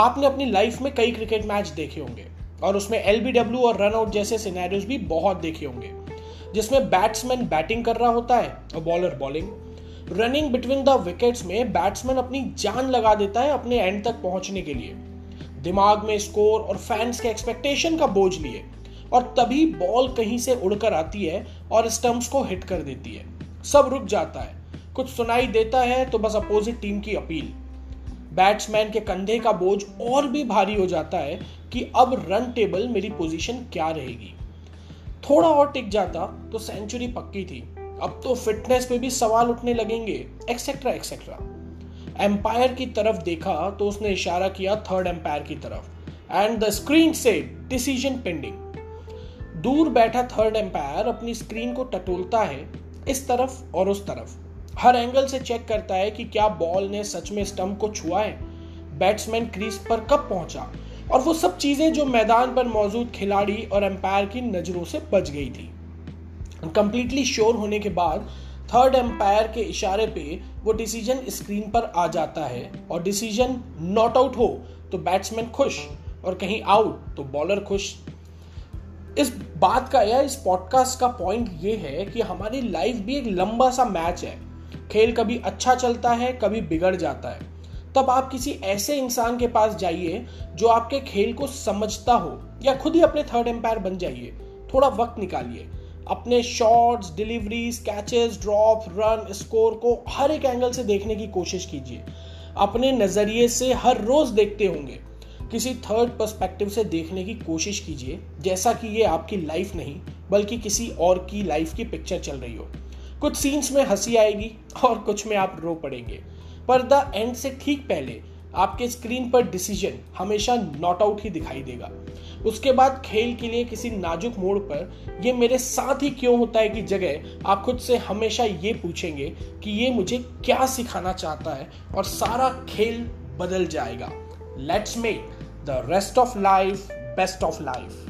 आपने अपनी लाइफ में कई क्रिकेट मैच देखे होंगे। और उसमें एलबीडब्ल्यू और रन आउट जैसे सिनेरियोज भी बहुत देखे होंगे। जिसमें बैट्समैन बैटिंग कर रहा होता है और bowler bowling running between the wickets में बैट्समैन अपनी जान लगा देता है अपने एंड तक पहुँचने के लिए। दिमाग में स्कोर और फैंस के एक्सपेक्टेशन का बोझ लिए। और तभी बॉल कहीं से उड़कर आती है और स्टंप्स को हिट कर देती है। सब रुक जाता है। कुछ सुनाई देता है तो बस अपोजिट टीम की अपील। बैट्समैन के कंधे का बोझ और भी भारी हो जाता है कि अब रन टेबल मेरी पोजीशन क्या रहेगी। थोड़ा और टिक जाता तो सेंचुरी पक्की थी। अब तो फिटनेस पे भी सवाल उठने लगेंगे एक्सेट्रा एक्सेट्रा एम्पायर की तरफ़ देखा तो उसने इशारा किया थर्ड एम्पायर की तरफ़। एंड द स्क्रीन से डिसीज़न पेंडिंग दूर बैठा थर्ड एम्पायर अपनी स्क्रीन को टटोलता है, इस तरफ़ और उस तरफ़। हर एंगल से चेक करता है कि क्या बॉल ने सच में स्टंप को छुआ है। बैट्समैन क्रीज पर कब पहुँचा? और वो सब चीज़ें जो मैदान पर मौजूद खिलाड़ी और एम्पायर की नज़रों से बच गई थी। कंप्लीटली श्योर होने के बाद थर्ड एम्पायर के इशारे पे वो डिसीज़न स्क्रीन पर आ जाता है और डिसीज़न नॉट आउट हो तो बैट्समैन खुश और कहीं आउट तो बॉलर खुश। इस बात का या इस पॉडकास्ट का पॉइंट ये है कि हमारी लाइफ भी एक लंबा सा मैच है। खेल कभी अच्छा चलता है, कभी बिगड़ जाता है। तब आप किसी ऐसे इंसान के पास जाइए जो आपके खेल को समझता हो या खुद ही अपने थर्ड एम्पायर बन जाइए। थोड़ा वक्त निकालिए। अपने shots deliveries catches drop run score को हर एक एंगल से देखने की कोशिश कीजिए। अपने नज़रिए से हर रोज़ देखते होंगे। किसी थर्ड पर्सपेक्टिव से देखने की कोशिश कीजिए। जैसा कि ये आपकी लाइफ नहीं, बल्कि किसी और की लाइफ की पिक्चर चल रही हो। कुछ सीन्स में हँसी आएगी और कुछ में आप रो पड़ेंगे। पर द एंड से ठीक पहले आपके स्क्रीन पर डिसीज़न हमेशा नॉट आउट ही दिखाई देगा। उसके बाद खेल के लिए किसी नाजुक मोड़ पर यह मेरे साथ ही क्यों होता है कि जगह आप खुद से हमेशा ये पूछेंगे कि ये मुझे क्या सिखाना चाहता है और सारा खेल बदल जाएगा। Let's make the rest of life best of life